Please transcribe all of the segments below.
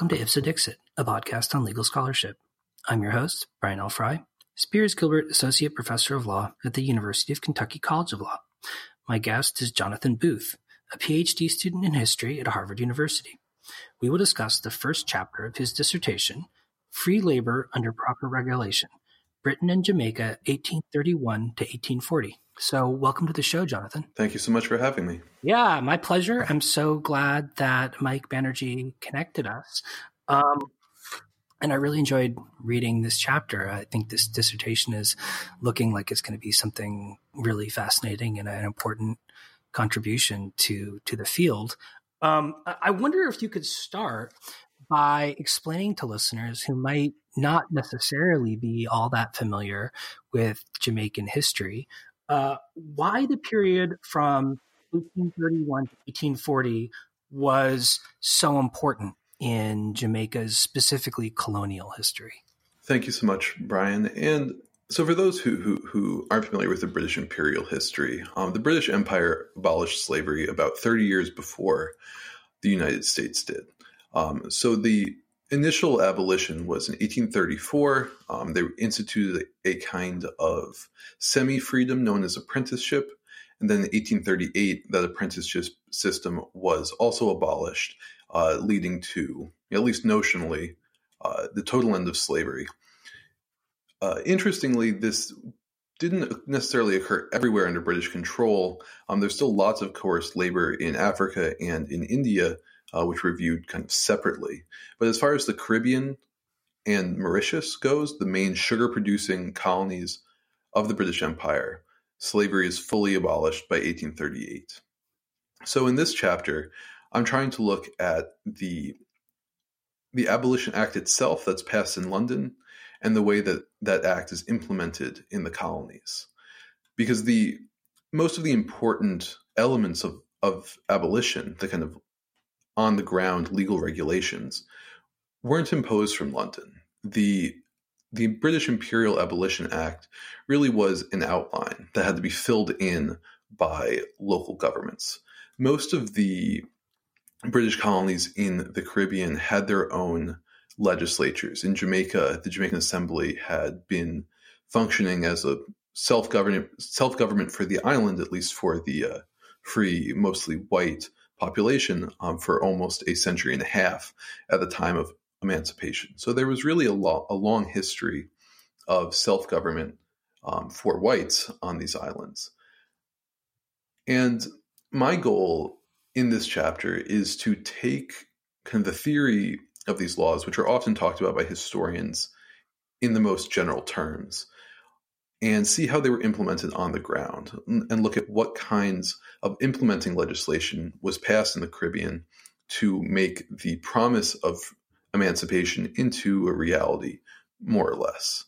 welcome to Ipse Dixit, a podcast on legal scholarship. I'm your host, Brian L. Frye, Spears Gilbert Associate Professor of Law at the University of Kentucky College of Law. My guest is Jonathan Booth, a PhD student in history at Harvard University. We will discuss the first chapter of his dissertation, Free Labor Under Proper Regulation Britain and Jamaica, 1831 to 1840. So, welcome to the show, Jonathan. Thank you so much for having me. Yeah, my pleasure. I'm so glad that Mike Banerjee connected us. Um, and I really enjoyed reading this chapter. I think this dissertation is looking like it's going to be something really fascinating and an important contribution to to the field. Um, I wonder if you could start by explaining to listeners who might not necessarily be all that familiar with Jamaican history uh, why the period from 1831 to 1840 was so important in Jamaica's specifically colonial history. Thank you so much, Brian. And so, for those who, who, who aren't familiar with the British imperial history, um, the British Empire abolished slavery about 30 years before the United States did. Um, so, the initial abolition was in 1834. Um, they instituted a, kind of semi freedom known as apprenticeship. And then in 1838, that apprenticeship system was also abolished, uh, leading to, at least notionally, uh, the total end of slavery. Uh, interestingly, this didn't necessarily occur everywhere under British control. Um, there's still lots of coerced labor in Africa and in India uh, which were viewed kind of separately. But as far as the Caribbean and Mauritius goes, the main sugar producing colonies of the British Empire, slavery is fully abolished by 1838. So in this chapter, I'm trying to look at the the Abolition Act itself that's passed in London and the way that that act is implemented in the colonies. Because the most of the important elements of, of abolition, the kind of on the ground legal regulations weren't imposed from London. The the British Imperial Abolition Act really was an outline that had to be filled in by local governments. Most of the British colonies in the Caribbean had their own legislatures. In Jamaica, the Jamaican Assembly had been functioning as a self government self government for the island, at least for the uh, free, mostly white population um, for almost a century and a half at the time of emancipation. So there was really a, lo- a long history of self government um, for whites on these islands. And my goal in this chapter is to take kind of the theory of these laws, which are often talked about by historians in the most general terms, and see how they were implemented on the ground and look at what kinds of implementing legislation was passed in the Caribbean to make the promise of emancipation into a reality, more or less.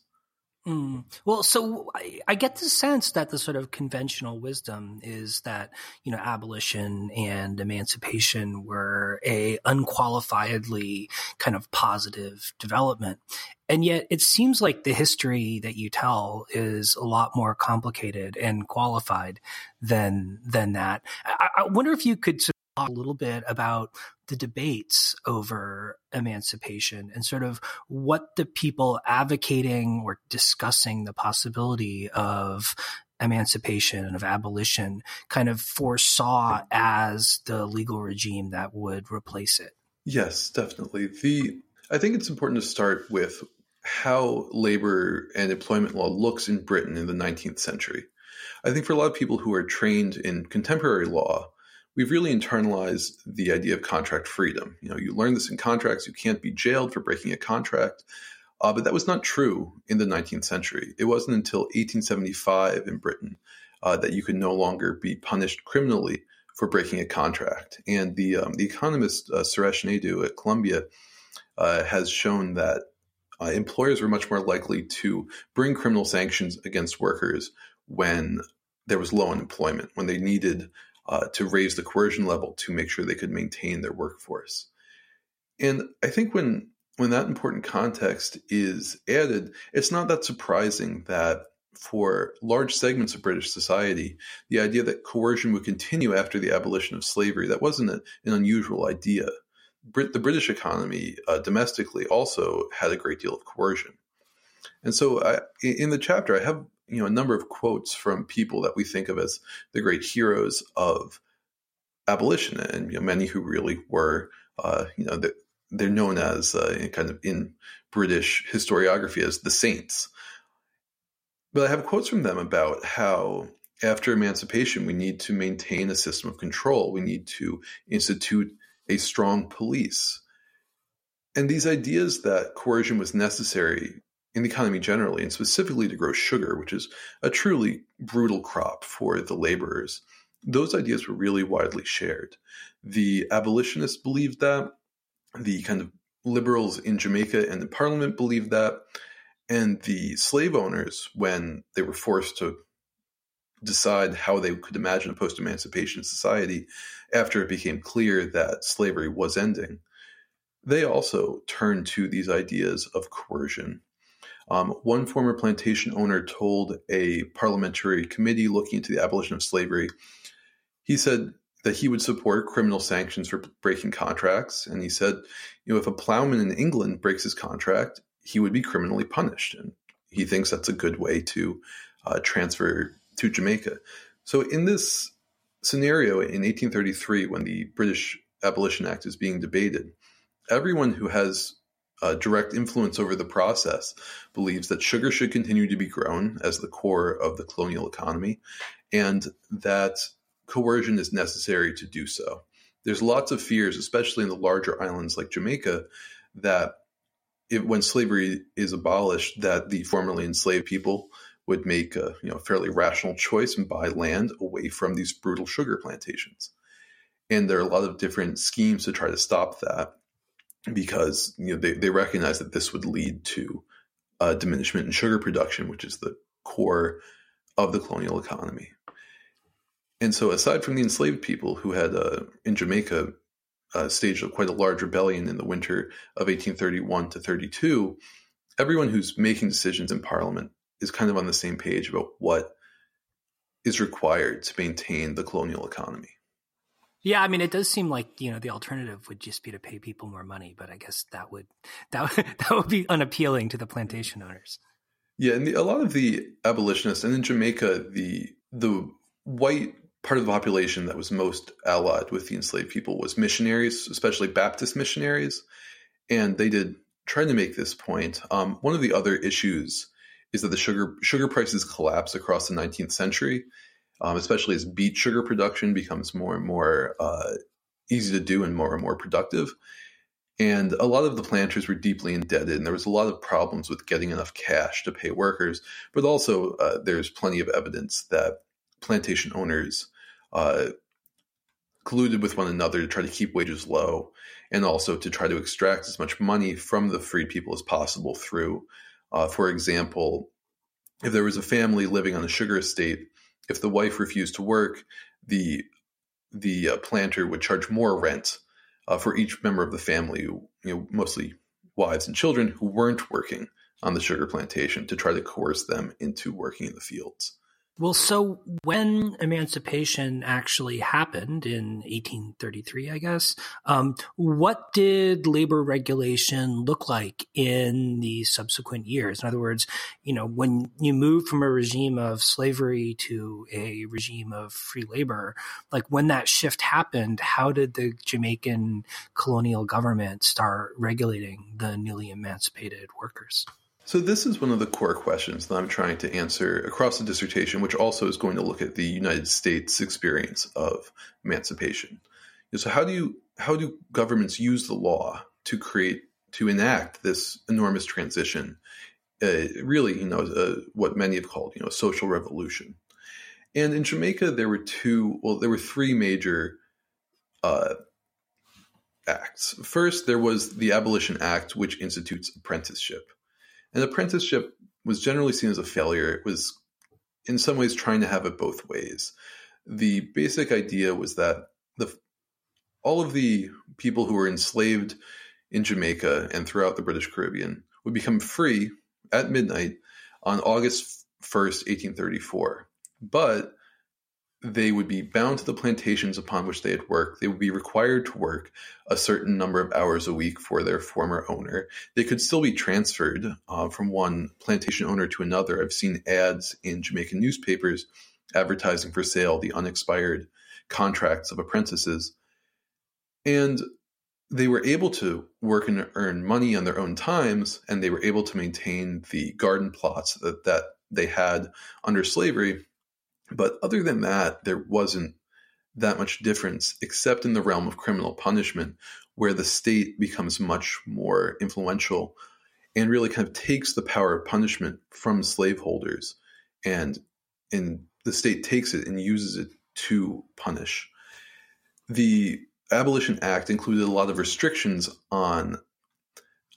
Mm. Well, so I, I, get the sense that the sort of conventional wisdom is that you know abolition and emancipation were a unqualifiedly kind of positive development, and yet it seems like the history that you tell is a lot more complicated and qualified than than that. I, I wonder if you could talk a little bit about the debates over emancipation and sort of what the people advocating or discussing the possibility of emancipation and of abolition kind of foresaw as the legal regime that would replace it. Yes, definitely. The I think it's important to start with how labor and employment law looks in Britain in the 19th century. I think for a lot of people who are trained in contemporary law, we've really internalized the idea of contract freedom. You know, you learn this in contracts, you can't be jailed for breaking a contract. Uh, but that was not true in the 19th century. It wasn't until 1875 in Britain uh, that you could no longer be punished criminally for breaking a contract. And the um, the economist uh, Suresh Naidu at Columbia uh, has shown that uh, employers were much more likely to bring criminal sanctions against workers when there was low unemployment, when they needed uh, to raise the coercion level to make sure they could maintain their workforce. And I think when when that important context is added, it's not that surprising that for large segments of British society, the idea that coercion would continue after the abolition of slavery, that wasn't a, an unusual idea. Brit- the British economy uh, domestically also had a great deal of coercion. And so, I, in the chapter, I have you know a number of quotes from people that we think of as the great heroes of abolition, and you know, many who really were, uh, you know, the, they're known as uh, kind of in British historiography as the saints. But I have quotes from them about how after emancipation, we need to maintain a system of control. We need to institute a strong police. And these ideas that coercion was necessary in the economy generally, and specifically to grow sugar, which is a truly brutal crop for the laborers, those ideas were really widely shared. The abolitionists believed that, the kind of liberals in Jamaica and the parliament believed that, and the slave owners, when they were forced to decide how they could imagine a post emancipation society after it became clear that slavery was ending, they also turned to these ideas of coercion. Um, one former plantation owner told a parliamentary committee looking into the abolition of slavery, he said that he would support criminal sanctions for breaking contracts. And he said, you know, if a plowman in England breaks his contract, he would be criminally punished. And he thinks that's a good way to uh, transfer to Jamaica. So, in this scenario in 1833, when the British Abolition Act is being debated, everyone who has direct influence over the process believes that sugar should continue to be grown as the core of the colonial economy and that coercion is necessary to do so. There's lots of fears, especially in the larger islands like Jamaica, that when slavery is abolished, that the formerly enslaved people would make a you know fairly rational choice and buy land away from these brutal sugar plantations. And there are a lot of different schemes to try to stop that because you know they, they recognize that this would lead to a diminishment in sugar production, which is the core of the colonial economy. And so, aside from the enslaved people who had uh, in Jamaica uh, staged quite a large rebellion in the winter of 1831 to 32, everyone who's making decisions in Parliament is kind of on the same page about what is required to maintain the colonial economy. Yeah, I mean, it does seem like you know the alternative would just be to pay people more money, but I guess that would that would, that would be unappealing to the plantation owners. Yeah, and the, a lot of the abolitionists, and in Jamaica, the the white part of the population that was most allied with the enslaved people was missionaries, especially Baptist missionaries, and they did try to make this point. Um, one of the other issues is that the sugar sugar prices collapse across the 19th century, um, especially as beet sugar production becomes more and more uh, easy to do and more and more productive. And a lot of the planters were deeply indebted, and there was a lot of problems with getting enough cash to pay workers. But also, uh, there's plenty of evidence that plantation owners uh, colluded with one another to try to keep wages low, and also to try to extract as much money from the freed people as possible through uh, for example, if there was a family living on a sugar estate, if the wife refused to work, the the uh, planter would charge more rent uh, for each member of the family, you know, mostly wives and children who weren't working on the sugar plantation to try to coerce them into working in the fields. Well, so when emancipation actually happened in 1833, I guess, um, what did labor regulation look like in the subsequent years? In other words, you know, when you move from a regime of slavery to a regime of free labor, like when that shift happened, how did the Jamaican colonial government start regulating the newly emancipated workers? So, this is one of the core questions that I'm trying to answer across the dissertation, which also is going to look at the United States experience of emancipation. So, how do you how do governments use the law to create to enact this enormous transition? Uh, really, you know, uh, what many have called, you know, social revolution. And in Jamaica, there were two, well, there were three major uh, acts. First, there was the Abolition Act, which institutes apprenticeship. And apprenticeship was generally seen as a failure. It was, in some ways, trying to have it both ways. The basic idea was that the all of the people who were enslaved in Jamaica and throughout the British Caribbean would become free at midnight on August 1st, 1834. But they would be bound to the plantations upon which they had worked. They would be required to work a certain number of hours a week for their former owner. They could still be transferred uh, from one plantation owner to another. I've seen ads in Jamaican newspapers advertising for sale the unexpired contracts of apprentices. And they were able to work and earn money on their own times, and they were able to maintain the garden plots that, that they had under slavery but other than that, there wasn't that much difference, except in the realm of criminal punishment, where the state becomes much more influential and really kind of takes the power of punishment from slaveholders. And, and the state takes it and uses it to punish. The Abolition Act included a lot of restrictions on,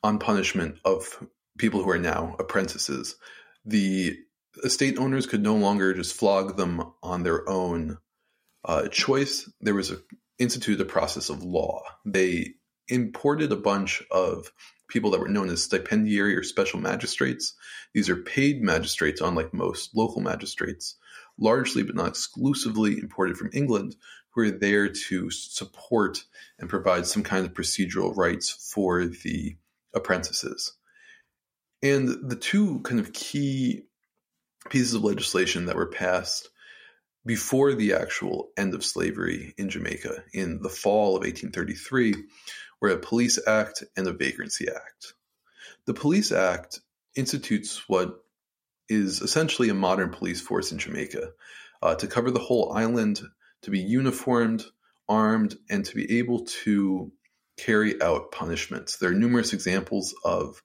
on punishment of people who are now apprentices. The estate owners could no longer just flog them on their own uh, choice. There was a, instituted a process of law. They imported a bunch of people that were known as stipendiary or special magistrates. These are paid magistrates, unlike most local magistrates, largely but not exclusively imported from England, who are there to support and provide some kind of procedural rights for the apprentices. And the two kind of key pieces of legislation that were passed before the actual end of slavery in Jamaica in the fall of 1833 were a Police Act and a Vagrancy Act. The Police Act institutes what is essentially a modern police force in Jamaica uh, to cover the whole island, to be uniformed, armed, and to be able to carry out punishments. There are numerous examples of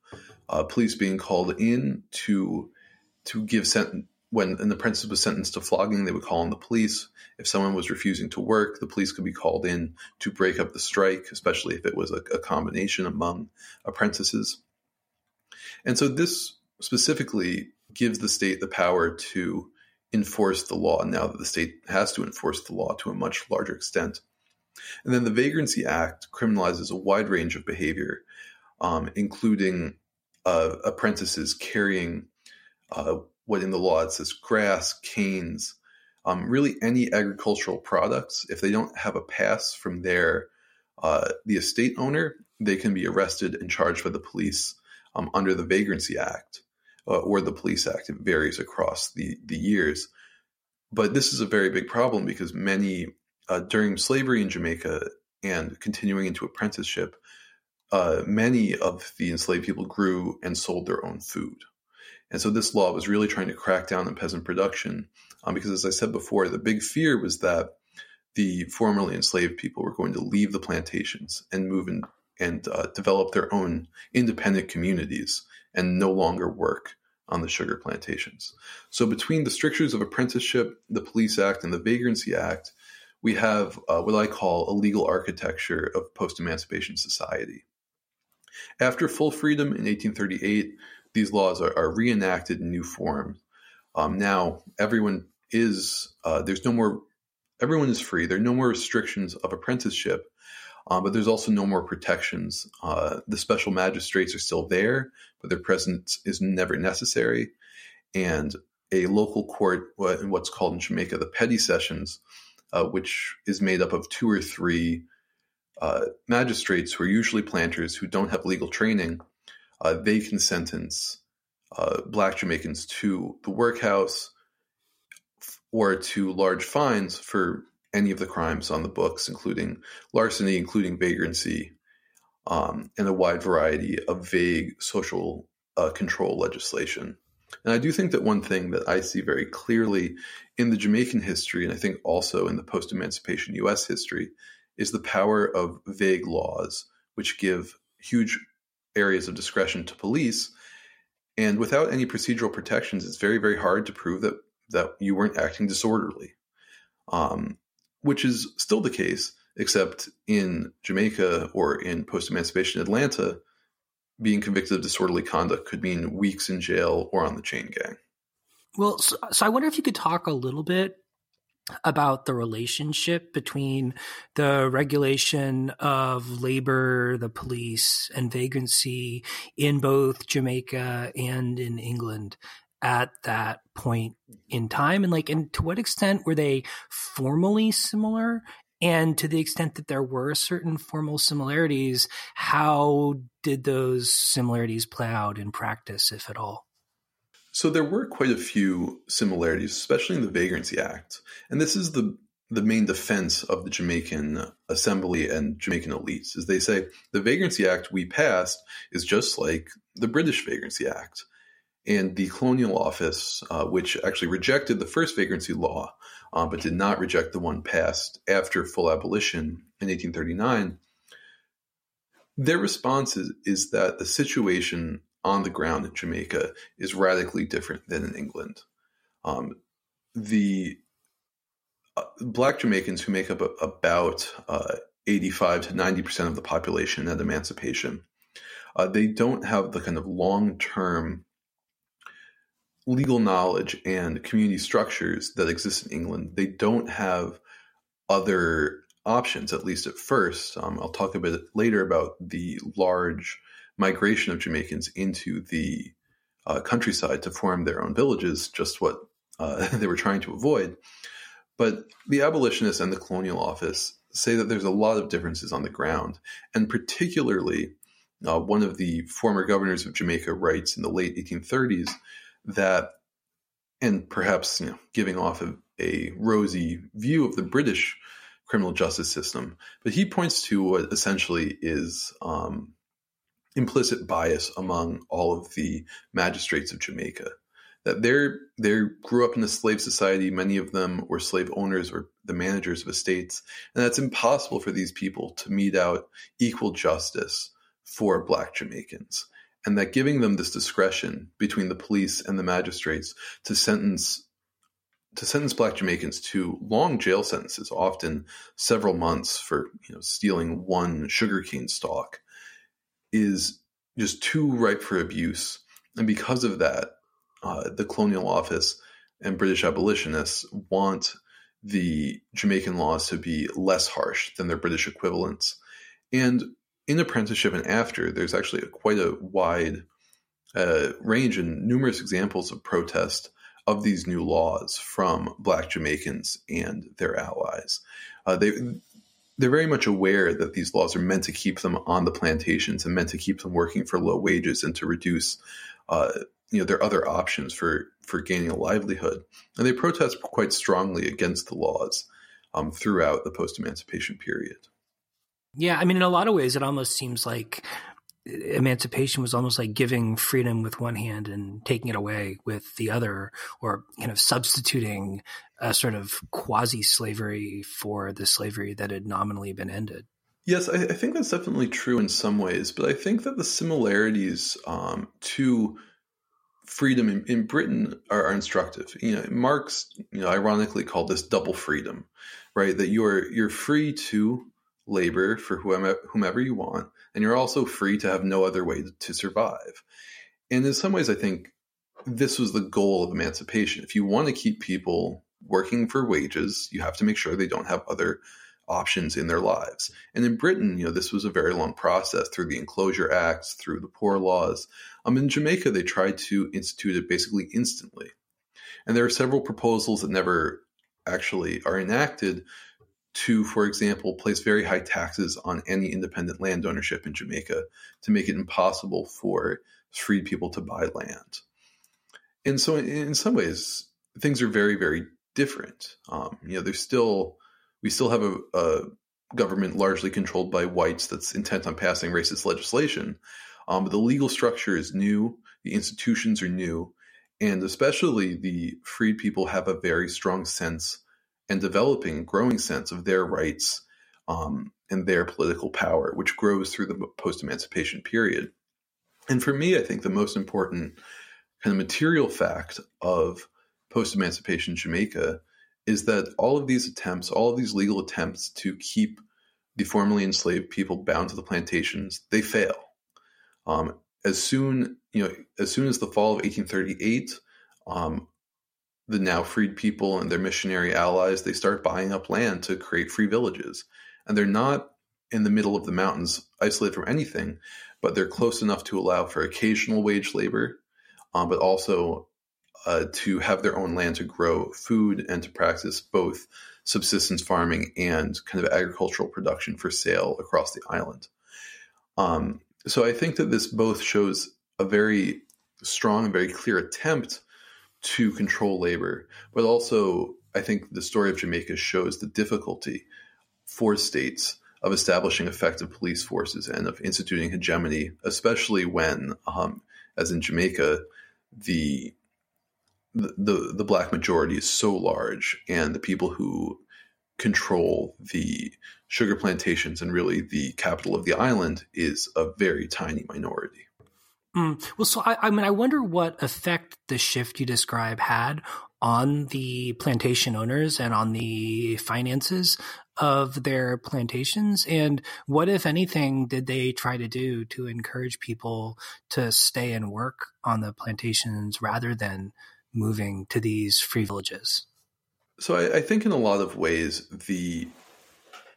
uh, police being called in to to give sentence when an apprentice was sentenced to flogging, they would call in the police. If someone was refusing to work, the police could be called in to break up the strike, especially if it was a, a combination among apprentices. And so this specifically gives the state the power to enforce the law now that the state has to enforce the law to a much larger extent. And then the Vagrancy Act criminalizes a wide range of behavior, um, including uh, apprentices carrying uh, what in the law it says grass, canes, um, really any agricultural products. If they don't have a pass from their uh, the estate owner, they can be arrested and charged by the police um, under the Vagrancy Act uh, or the Police Act. It varies across the the years, but this is a very big problem because many uh, during slavery in Jamaica and continuing into apprenticeship, uh, many of the enslaved people grew and sold their own food. And so this law was really trying to crack down on peasant production um, because, as I said before, the big fear was that the formerly enslaved people were going to leave the plantations and move in, and uh, develop their own independent communities and no longer work on the sugar plantations. So, between the strictures of apprenticeship, the Police Act, and the Vagrancy Act, we have uh, what I call a legal architecture of post emancipation society. After full freedom in 1838, these laws are, are reenacted in new form. Um, now everyone is uh, there's no more everyone is free. There are no more restrictions of apprenticeship, um, but there's also no more protections. Uh, the special magistrates are still there, but their presence is never necessary. And a local court, what's called in Jamaica the petty sessions, uh, which is made up of two or three uh, magistrates who are usually planters who don't have legal training, uh, they can sentence uh, black Jamaicans to the workhouse or to large fines for any of the crimes on the books, including larceny, including vagrancy, um, and a wide variety of vague social uh, control legislation. And I do think that one thing that I see very clearly in the Jamaican history, and I think also in the post emancipation US history, is the power of vague laws, which give huge areas of discretion to police. And without any procedural protections, it's very, very hard to prove that that you weren't acting disorderly, um, which is still the case, except in Jamaica or in post emancipation Atlanta, being convicted of disorderly conduct could mean weeks in jail or on the chain gang. Well, so, so I wonder if you could talk a little bit about the relationship between the regulation of labor, the police, and vagrancy in both Jamaica and in England. at that point in time and like and to what extent were they formally similar and to the extent that there were certain formal similarities how did those similarities play out in practice if at all so there were quite a few similarities especially in the vagrancy act and this is the the main defense of the Jamaican assembly and Jamaican elites is they say the Vagrancy Act we passed is just like the British Vagrancy Act. And the Colonial Office, uh, which actually rejected the first vagrancy law, uh, but did not reject the one passed after full abolition in 1839, their response is, is that the situation on the ground in Jamaica is radically different than in England. Um, the uh, black Jamaicans who make up a, about uh, 85 to 90% of the population at emancipation, uh, they don't have the kind of long term legal knowledge and community structures that exist in England. They don't have other options, at least at first. Um, I'll talk a bit later about the large migration of Jamaicans into the uh, countryside to form their own villages, just what uh, they were trying to avoid. But the abolitionists and the colonial office say that there's a lot of differences on the ground. And particularly, uh, one of the former governors of Jamaica writes in the late 1830s that, and perhaps you know, giving off a, a rosy view of the British criminal justice system, but he points to what essentially is um, implicit bias among all of the magistrates of Jamaica that they're they grew up in a slave society. Many of them were slave owners or the managers of estates, and that's impossible for these people to mete out equal justice for Black Jamaicans. And that giving them this discretion between the police and the magistrates to sentence to sentence Black Jamaicans to long jail sentences, often several months for you know stealing one sugarcane stalk, is just too ripe for abuse. And because of that, uh, the colonial office and British abolitionists want the Jamaican laws to be less harsh than their British equivalents. And in apprenticeship and after, there's actually a, quite a wide uh, range and numerous examples of protest of these new laws from Black Jamaicans and their allies. Uh, they they're very much aware that these laws are meant to keep them on the plantations and meant to keep them working for low wages and to reduce uh, you know their other options for for gaining a livelihood, and they protest quite strongly against the laws um, throughout the post emancipation period. Yeah, I mean, in a lot of ways, it almost seems like emancipation was almost like giving freedom with one hand and taking it away with the other, or kind of substituting a sort of quasi slavery for the slavery that had nominally been ended. Yes, I, I, think that's definitely true in some ways, but I think that the similarities um, to freedom in, in Britain are, are, instructive. You know, Marx, you know, ironically called this double freedom, right? That you're you're free to labor for whomever, whomever you want, and you're also free to have no other way to, survive. And in some ways, I think this was the goal of emancipation. If you want to keep people working for wages, you have to make sure they don't have other options in their lives. And in Britain, you know, this was a very long process through the Enclosure Acts, through the Poor Laws. Um, in Jamaica, they tried to institute it basically instantly. And there are several proposals that never actually are enacted to, for example, place very high taxes on any independent land ownership in Jamaica to make it impossible for freed people to buy land. And so, in, in some ways, things are very, very different. Um, you know, there's still we still have a, a, government largely controlled by whites that's intent on passing racist legislation. Um, but the legal structure is new, the institutions are new, and especially the freed people have a very strong sense and developing, growing sense of their rights um, and their political power, which grows through the post emancipation period. And for me, I think the most important kind of material fact of post emancipation Jamaica is that all of these attempts, all of these legal attempts to keep the formerly enslaved people bound to the plantations, they fail. Um, as soon, you know, as soon as the fall of 1838, um, the now freed people and their missionary allies they start buying up land to create free villages, and they're not in the middle of the mountains, isolated from anything, but they're close enough to allow for occasional wage labor, um, but also uh, to have their own land to grow food and to practice both subsistence farming and kind of agricultural production for sale across the island. Um, so I think that this both shows a very strong and very clear attempt to control labor, but also I think the story of Jamaica shows the difficulty for states of establishing effective police forces and of instituting hegemony, especially when, um, as in Jamaica, the, the the black majority is so large, and the people who control the sugar plantations and really the capital of the island is a very tiny minority. Mm. Well, so I, I, mean, I wonder what effect the shift you describe had on the plantation owners and on the finances of their plantations. And what, if anything, did they try to do to encourage people to stay and work on the plantations rather than moving to these free villages? So I, I think in a lot of ways, the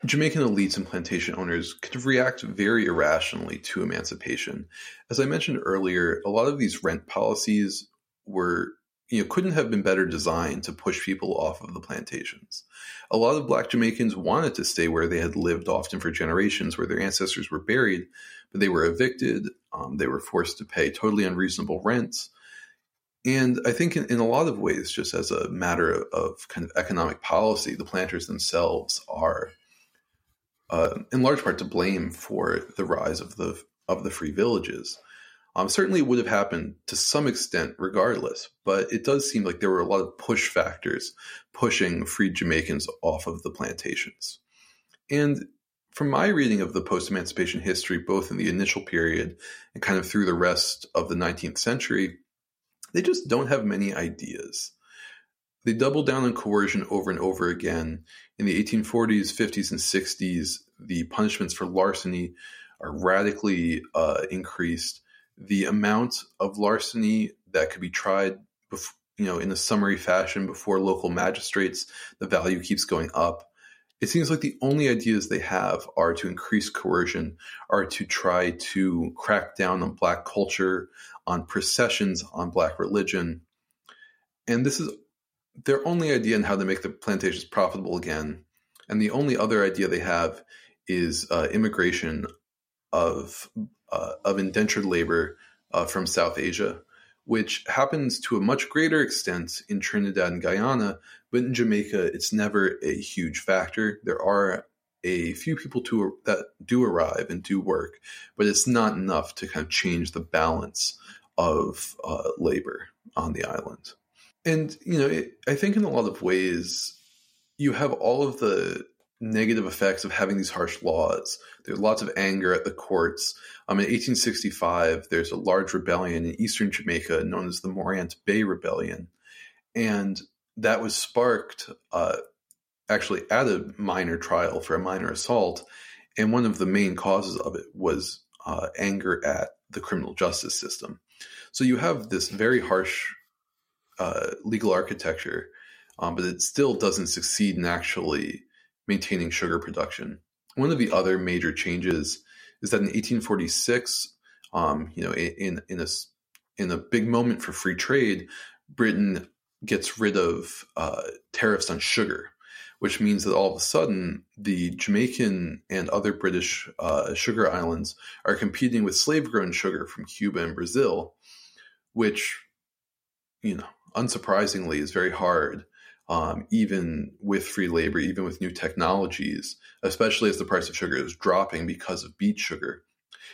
Jamaican elites and plantation owners could react very irrationally to emancipation. As I mentioned earlier, a lot of these rent policies were you know couldn't have been better designed to push people off of the plantations. A lot of black Jamaicans wanted to stay where they had lived often for generations, where their ancestors were buried, but they were evicted. Um, they were forced to pay totally unreasonable rents. And I think in, in, a lot of ways, just as a matter of, of kind of economic policy, the planters themselves are uh, in large part to blame for the rise of the of the free villages. Um, certainly it would have happened to some extent regardless, but it does seem like there were a lot of push factors pushing free Jamaicans off of the plantations. And from my reading of the post emancipation history, both in the initial period and kind of through the rest of the 19th century, they just don't have many ideas. They double down on coercion over and over again. In the 1840s, 50s, and 60s, the punishments for larceny are radically uh, increased. The amount of larceny that could be tried, bef- you know, in a summary fashion before local magistrates, the value keeps going up. It seems like the only ideas they have are to increase coercion, are to try to crack down on black culture, on processions, on black religion. And this is their only idea on how to make the plantations profitable again, and the only other idea they have is uh, immigration of uh, of indentured labor uh, from South Asia, which happens to a much greater extent in Trinidad and Guyana, but in Jamaica, it's never a huge factor. There are a few people to, that do arrive and do work, but it's not enough to kind of change the balance of uh, labor on the island. And, you know, it, I think in a lot of ways, you have all of the negative effects of having these harsh laws. There's lots of anger at the courts. Um, in 1865, there's a large rebellion in eastern Jamaica known as the Morant Bay Rebellion. And that was sparked uh, actually at a minor trial for a minor assault. And one of the main causes of it was uh, anger at the criminal justice system. So you have this very harsh uh, legal architecture, um, but it still doesn't succeed in actually maintaining sugar production. One of the other major changes is that in 1846, um, you know, in in a in a big moment for free trade, Britain gets rid of uh, tariffs on sugar, which means that all of a sudden the Jamaican and other British uh, sugar islands are competing with slave grown sugar from Cuba and Brazil, which, you know, unsurprisingly is very hard um, even with free labor, even with new technologies, especially as the price of sugar is dropping because of beet sugar.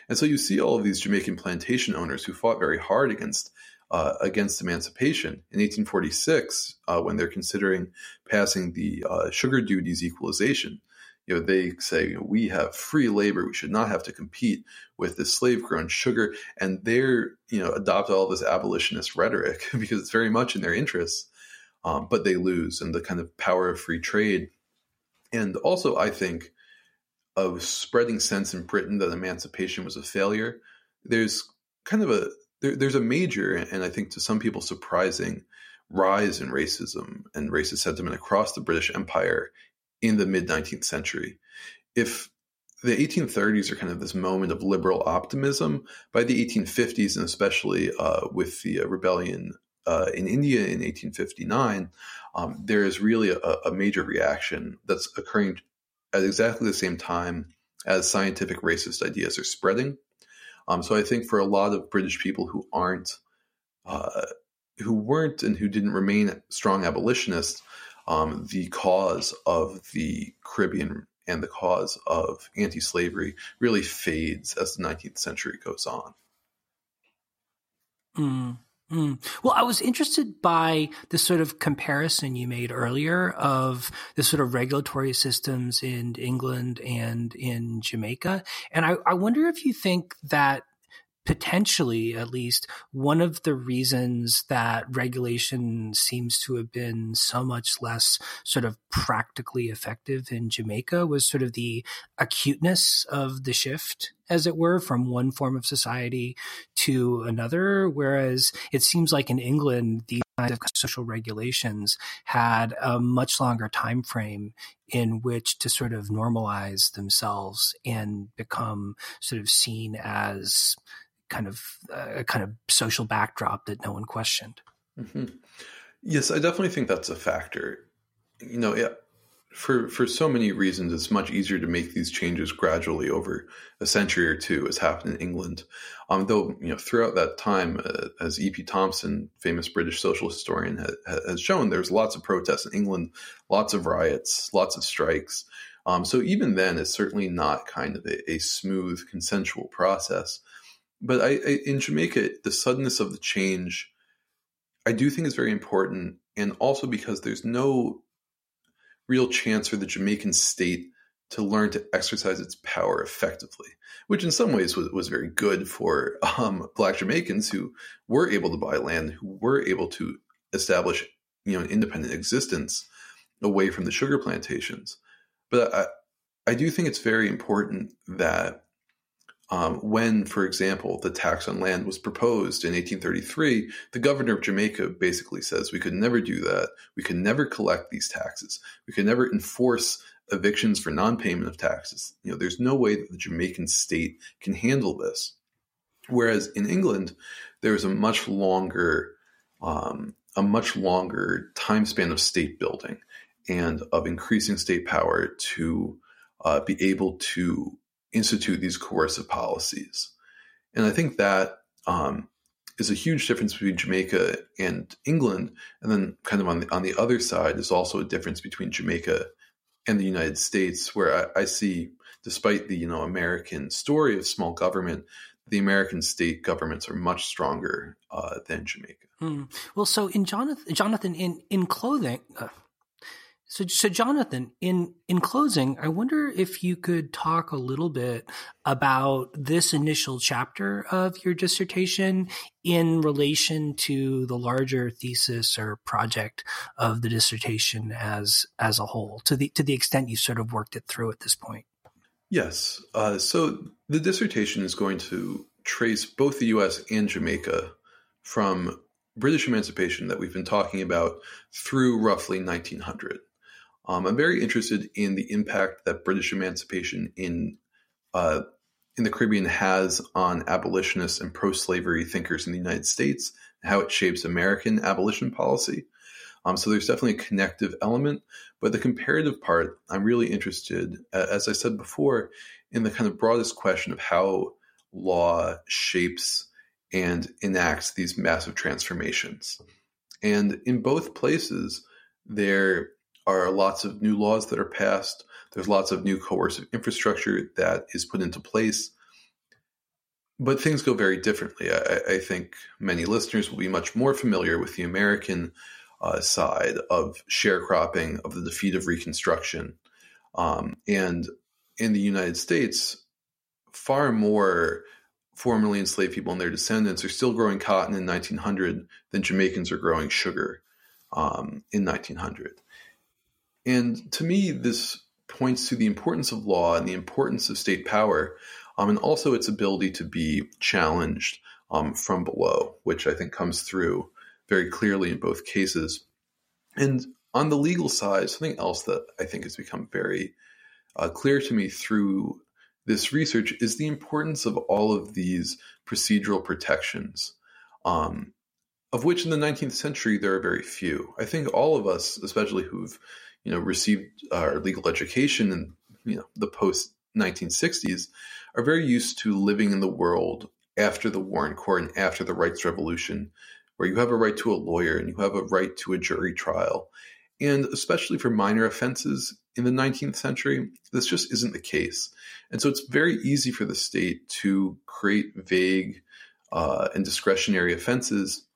And so you see all of these Jamaican plantation owners who fought very hard against uh, against emancipation in 1846 uh, when they're considering passing the uh, sugar duties equalization. You know, they say we have free labor; we should not have to compete with this slave-grown sugar, and they're you know adopt all this abolitionist rhetoric because it's very much in their interests um, but they lose and the kind of power of free trade. And also, I think, of spreading sense in Britain that emancipation was a failure. There's kind of a there, there's a major and I think to some people surprising rise in racism and racist sentiment across the British Empire in the mid 19th century. If the 1830s are kind of this moment of liberal optimism, by the 1850s and especially uh, with the uh, rebellion uh, in India in 1859, um, there is really a, a, major reaction that's occurring at exactly the same time as scientific racist ideas are spreading. Um, so I think for a lot of British people who aren't, uh, who weren't, and who didn't remain strong abolitionists, um, the cause of the Caribbean and the cause of anti-slavery really fades as the 19th century goes on. Mm. Mm. Well, I was interested by the sort of comparison you made earlier of the sort of regulatory systems in England and in Jamaica. And I, I wonder if you think that potentially at least one of the reasons that regulation seems to have been so much less sort of practically effective in Jamaica was sort of the acuteness of the shift as it were from one form of society to another whereas it seems like in England these kinds of social regulations had a much longer time frame in which to sort of normalize themselves and become sort of seen as kind of uh, a kind of social backdrop that no one questioned. Mm-hmm. Yes, I definitely think that's a factor. You know, for for so many reasons, it's much easier to make these changes gradually over a century or two, as happened in England. Um, though, you know, throughout that time, uh, as E.P. Thompson, famous British social historian, ha- has shown, there's lots of protests in England, lots of riots, lots of strikes. Um, so even then, it's certainly not kind of a, a smooth, consensual process. But I, I, in Jamaica, the suddenness of the change, I do think is very important, and also because there's no real chance for the Jamaican state to learn to exercise its power effectively, which in some ways was, was very good for um, Black Jamaicans who were able to buy land, who were able to establish you know an independent existence away from the sugar plantations. But I, I do think it's very important that um, when, for example, the tax on land was proposed in 1833, the governor of Jamaica basically says we could never do that. We could never collect these taxes. We could never enforce evictions for non-payment of taxes. You know, there's no way that the Jamaican state can handle this. Whereas in England, there's a much longer, um, a much longer time span of state building and of increasing state power to uh, be able to institute these coercive policies. And I think that um, is a huge difference between Jamaica and England. And then, kind of on the on the other side, is also a difference between Jamaica and the United States, where I, I see, despite the you know American story of small government, the American state governments are much stronger uh, than Jamaica. Mm. Well, so in Jonathan, Jonathan, in in clothing, uh, so, so Jonathan, in in closing, I wonder if you could talk a little bit about this initial chapter of your dissertation in relation to the larger thesis or project of the dissertation as as a whole, to the to the extent you sort of worked it through at this point. Yes. Uh, so the dissertation is going to trace both the U.S. and Jamaica from British emancipation that we've been talking about through roughly 1900. Um, I'm very interested in the impact that British emancipation in uh, in the Caribbean has on abolitionists and pro-slavery thinkers in the United States, and how it shapes American abolition policy. Um, so there's definitely a connective element, but the comparative part, I'm really interested, as I said before, in the kind of broadest question of how law shapes and enacts these massive transformations. And in both places, there are lots of new laws that are passed. There's lots of new coercive infrastructure that is put into place. But things go very differently. I, I think many listeners will be much more familiar with the American uh, side of sharecropping, of the defeat of Reconstruction. Um, and in the United States, far more formerly enslaved people and their descendants are still growing cotton in 1900 than Jamaicans are growing sugar um, in 1900. And to me, this points to the importance of law and the importance of state power, um, and also its ability to be challenged um, from below, which I think comes through very clearly in both cases. And on the legal side, something else that I think has become very uh, clear to me through this research is the importance of all of these procedural protections um, of which in the 19th century there are very few. I think all of us, especially who've you know received our legal education in you know the post 1960s, are very used to living in the world after the Warren Court and after the rights revolution, where you have a right to a lawyer and you have a right to a jury trial. And especially for minor offenses in the 19th century, this just isn't the case. And so it's very easy for the state to create vague uh, and discretionary offenses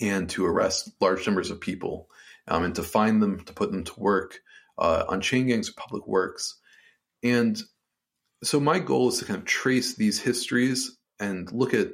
and to arrest large numbers of people um, and to find them, to put them to work uh, on chain gangs or public works. And so my goal is to kind of trace these histories and look at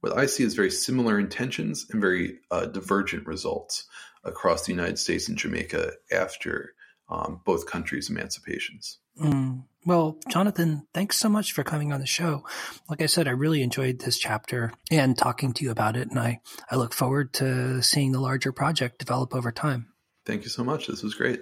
what I see as very similar intentions and very uh, divergent results across the United States and Jamaica after um, both countries' emancipations. Mm. Well, Jonathan, thanks so much for coming on the show. Like I said, I really enjoyed this chapter and talking to you about it, and I, I look forward to seeing the larger project develop over time. Thank you so much. This was great.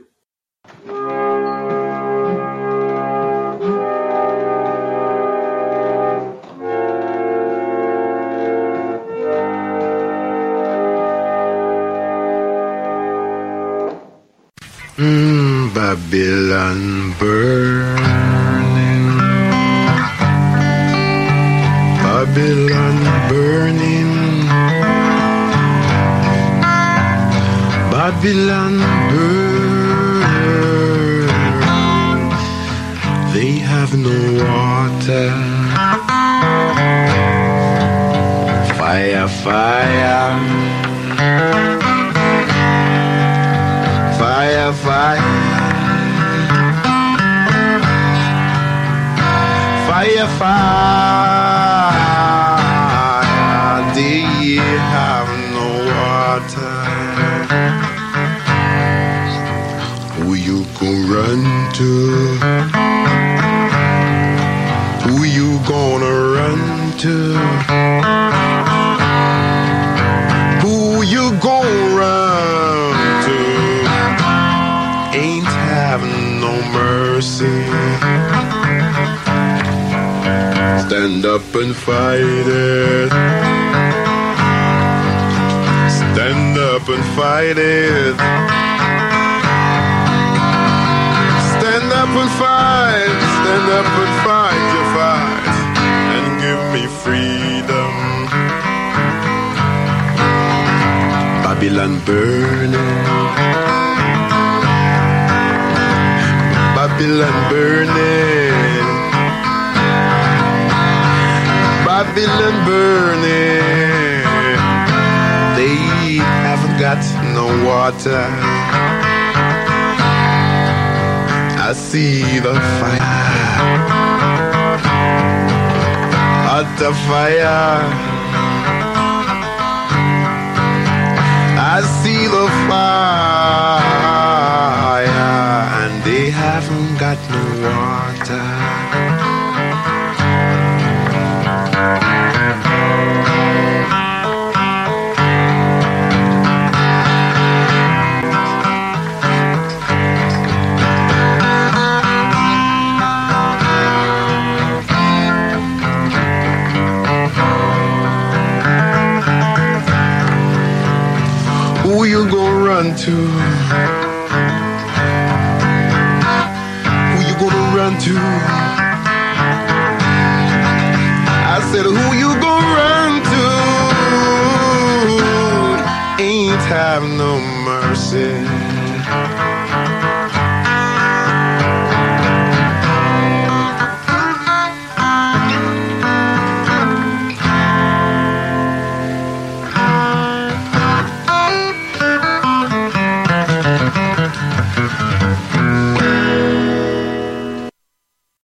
Mm, Babylon burning. Babylon burn. They have no water. Fire, fire. Fire, fire. Fire, fire. To? Who you gonna run to? Who you gonna run to? Ain't having no mercy. Stand up and fight it. Stand up and fight it. And fight. Stand up and fight your fight. And give me freedom. Babylon burning. Babylon burning. Babylon burning. They haven't got no water. I see the fire. At the fire. I see the fire. And they haven't got no water.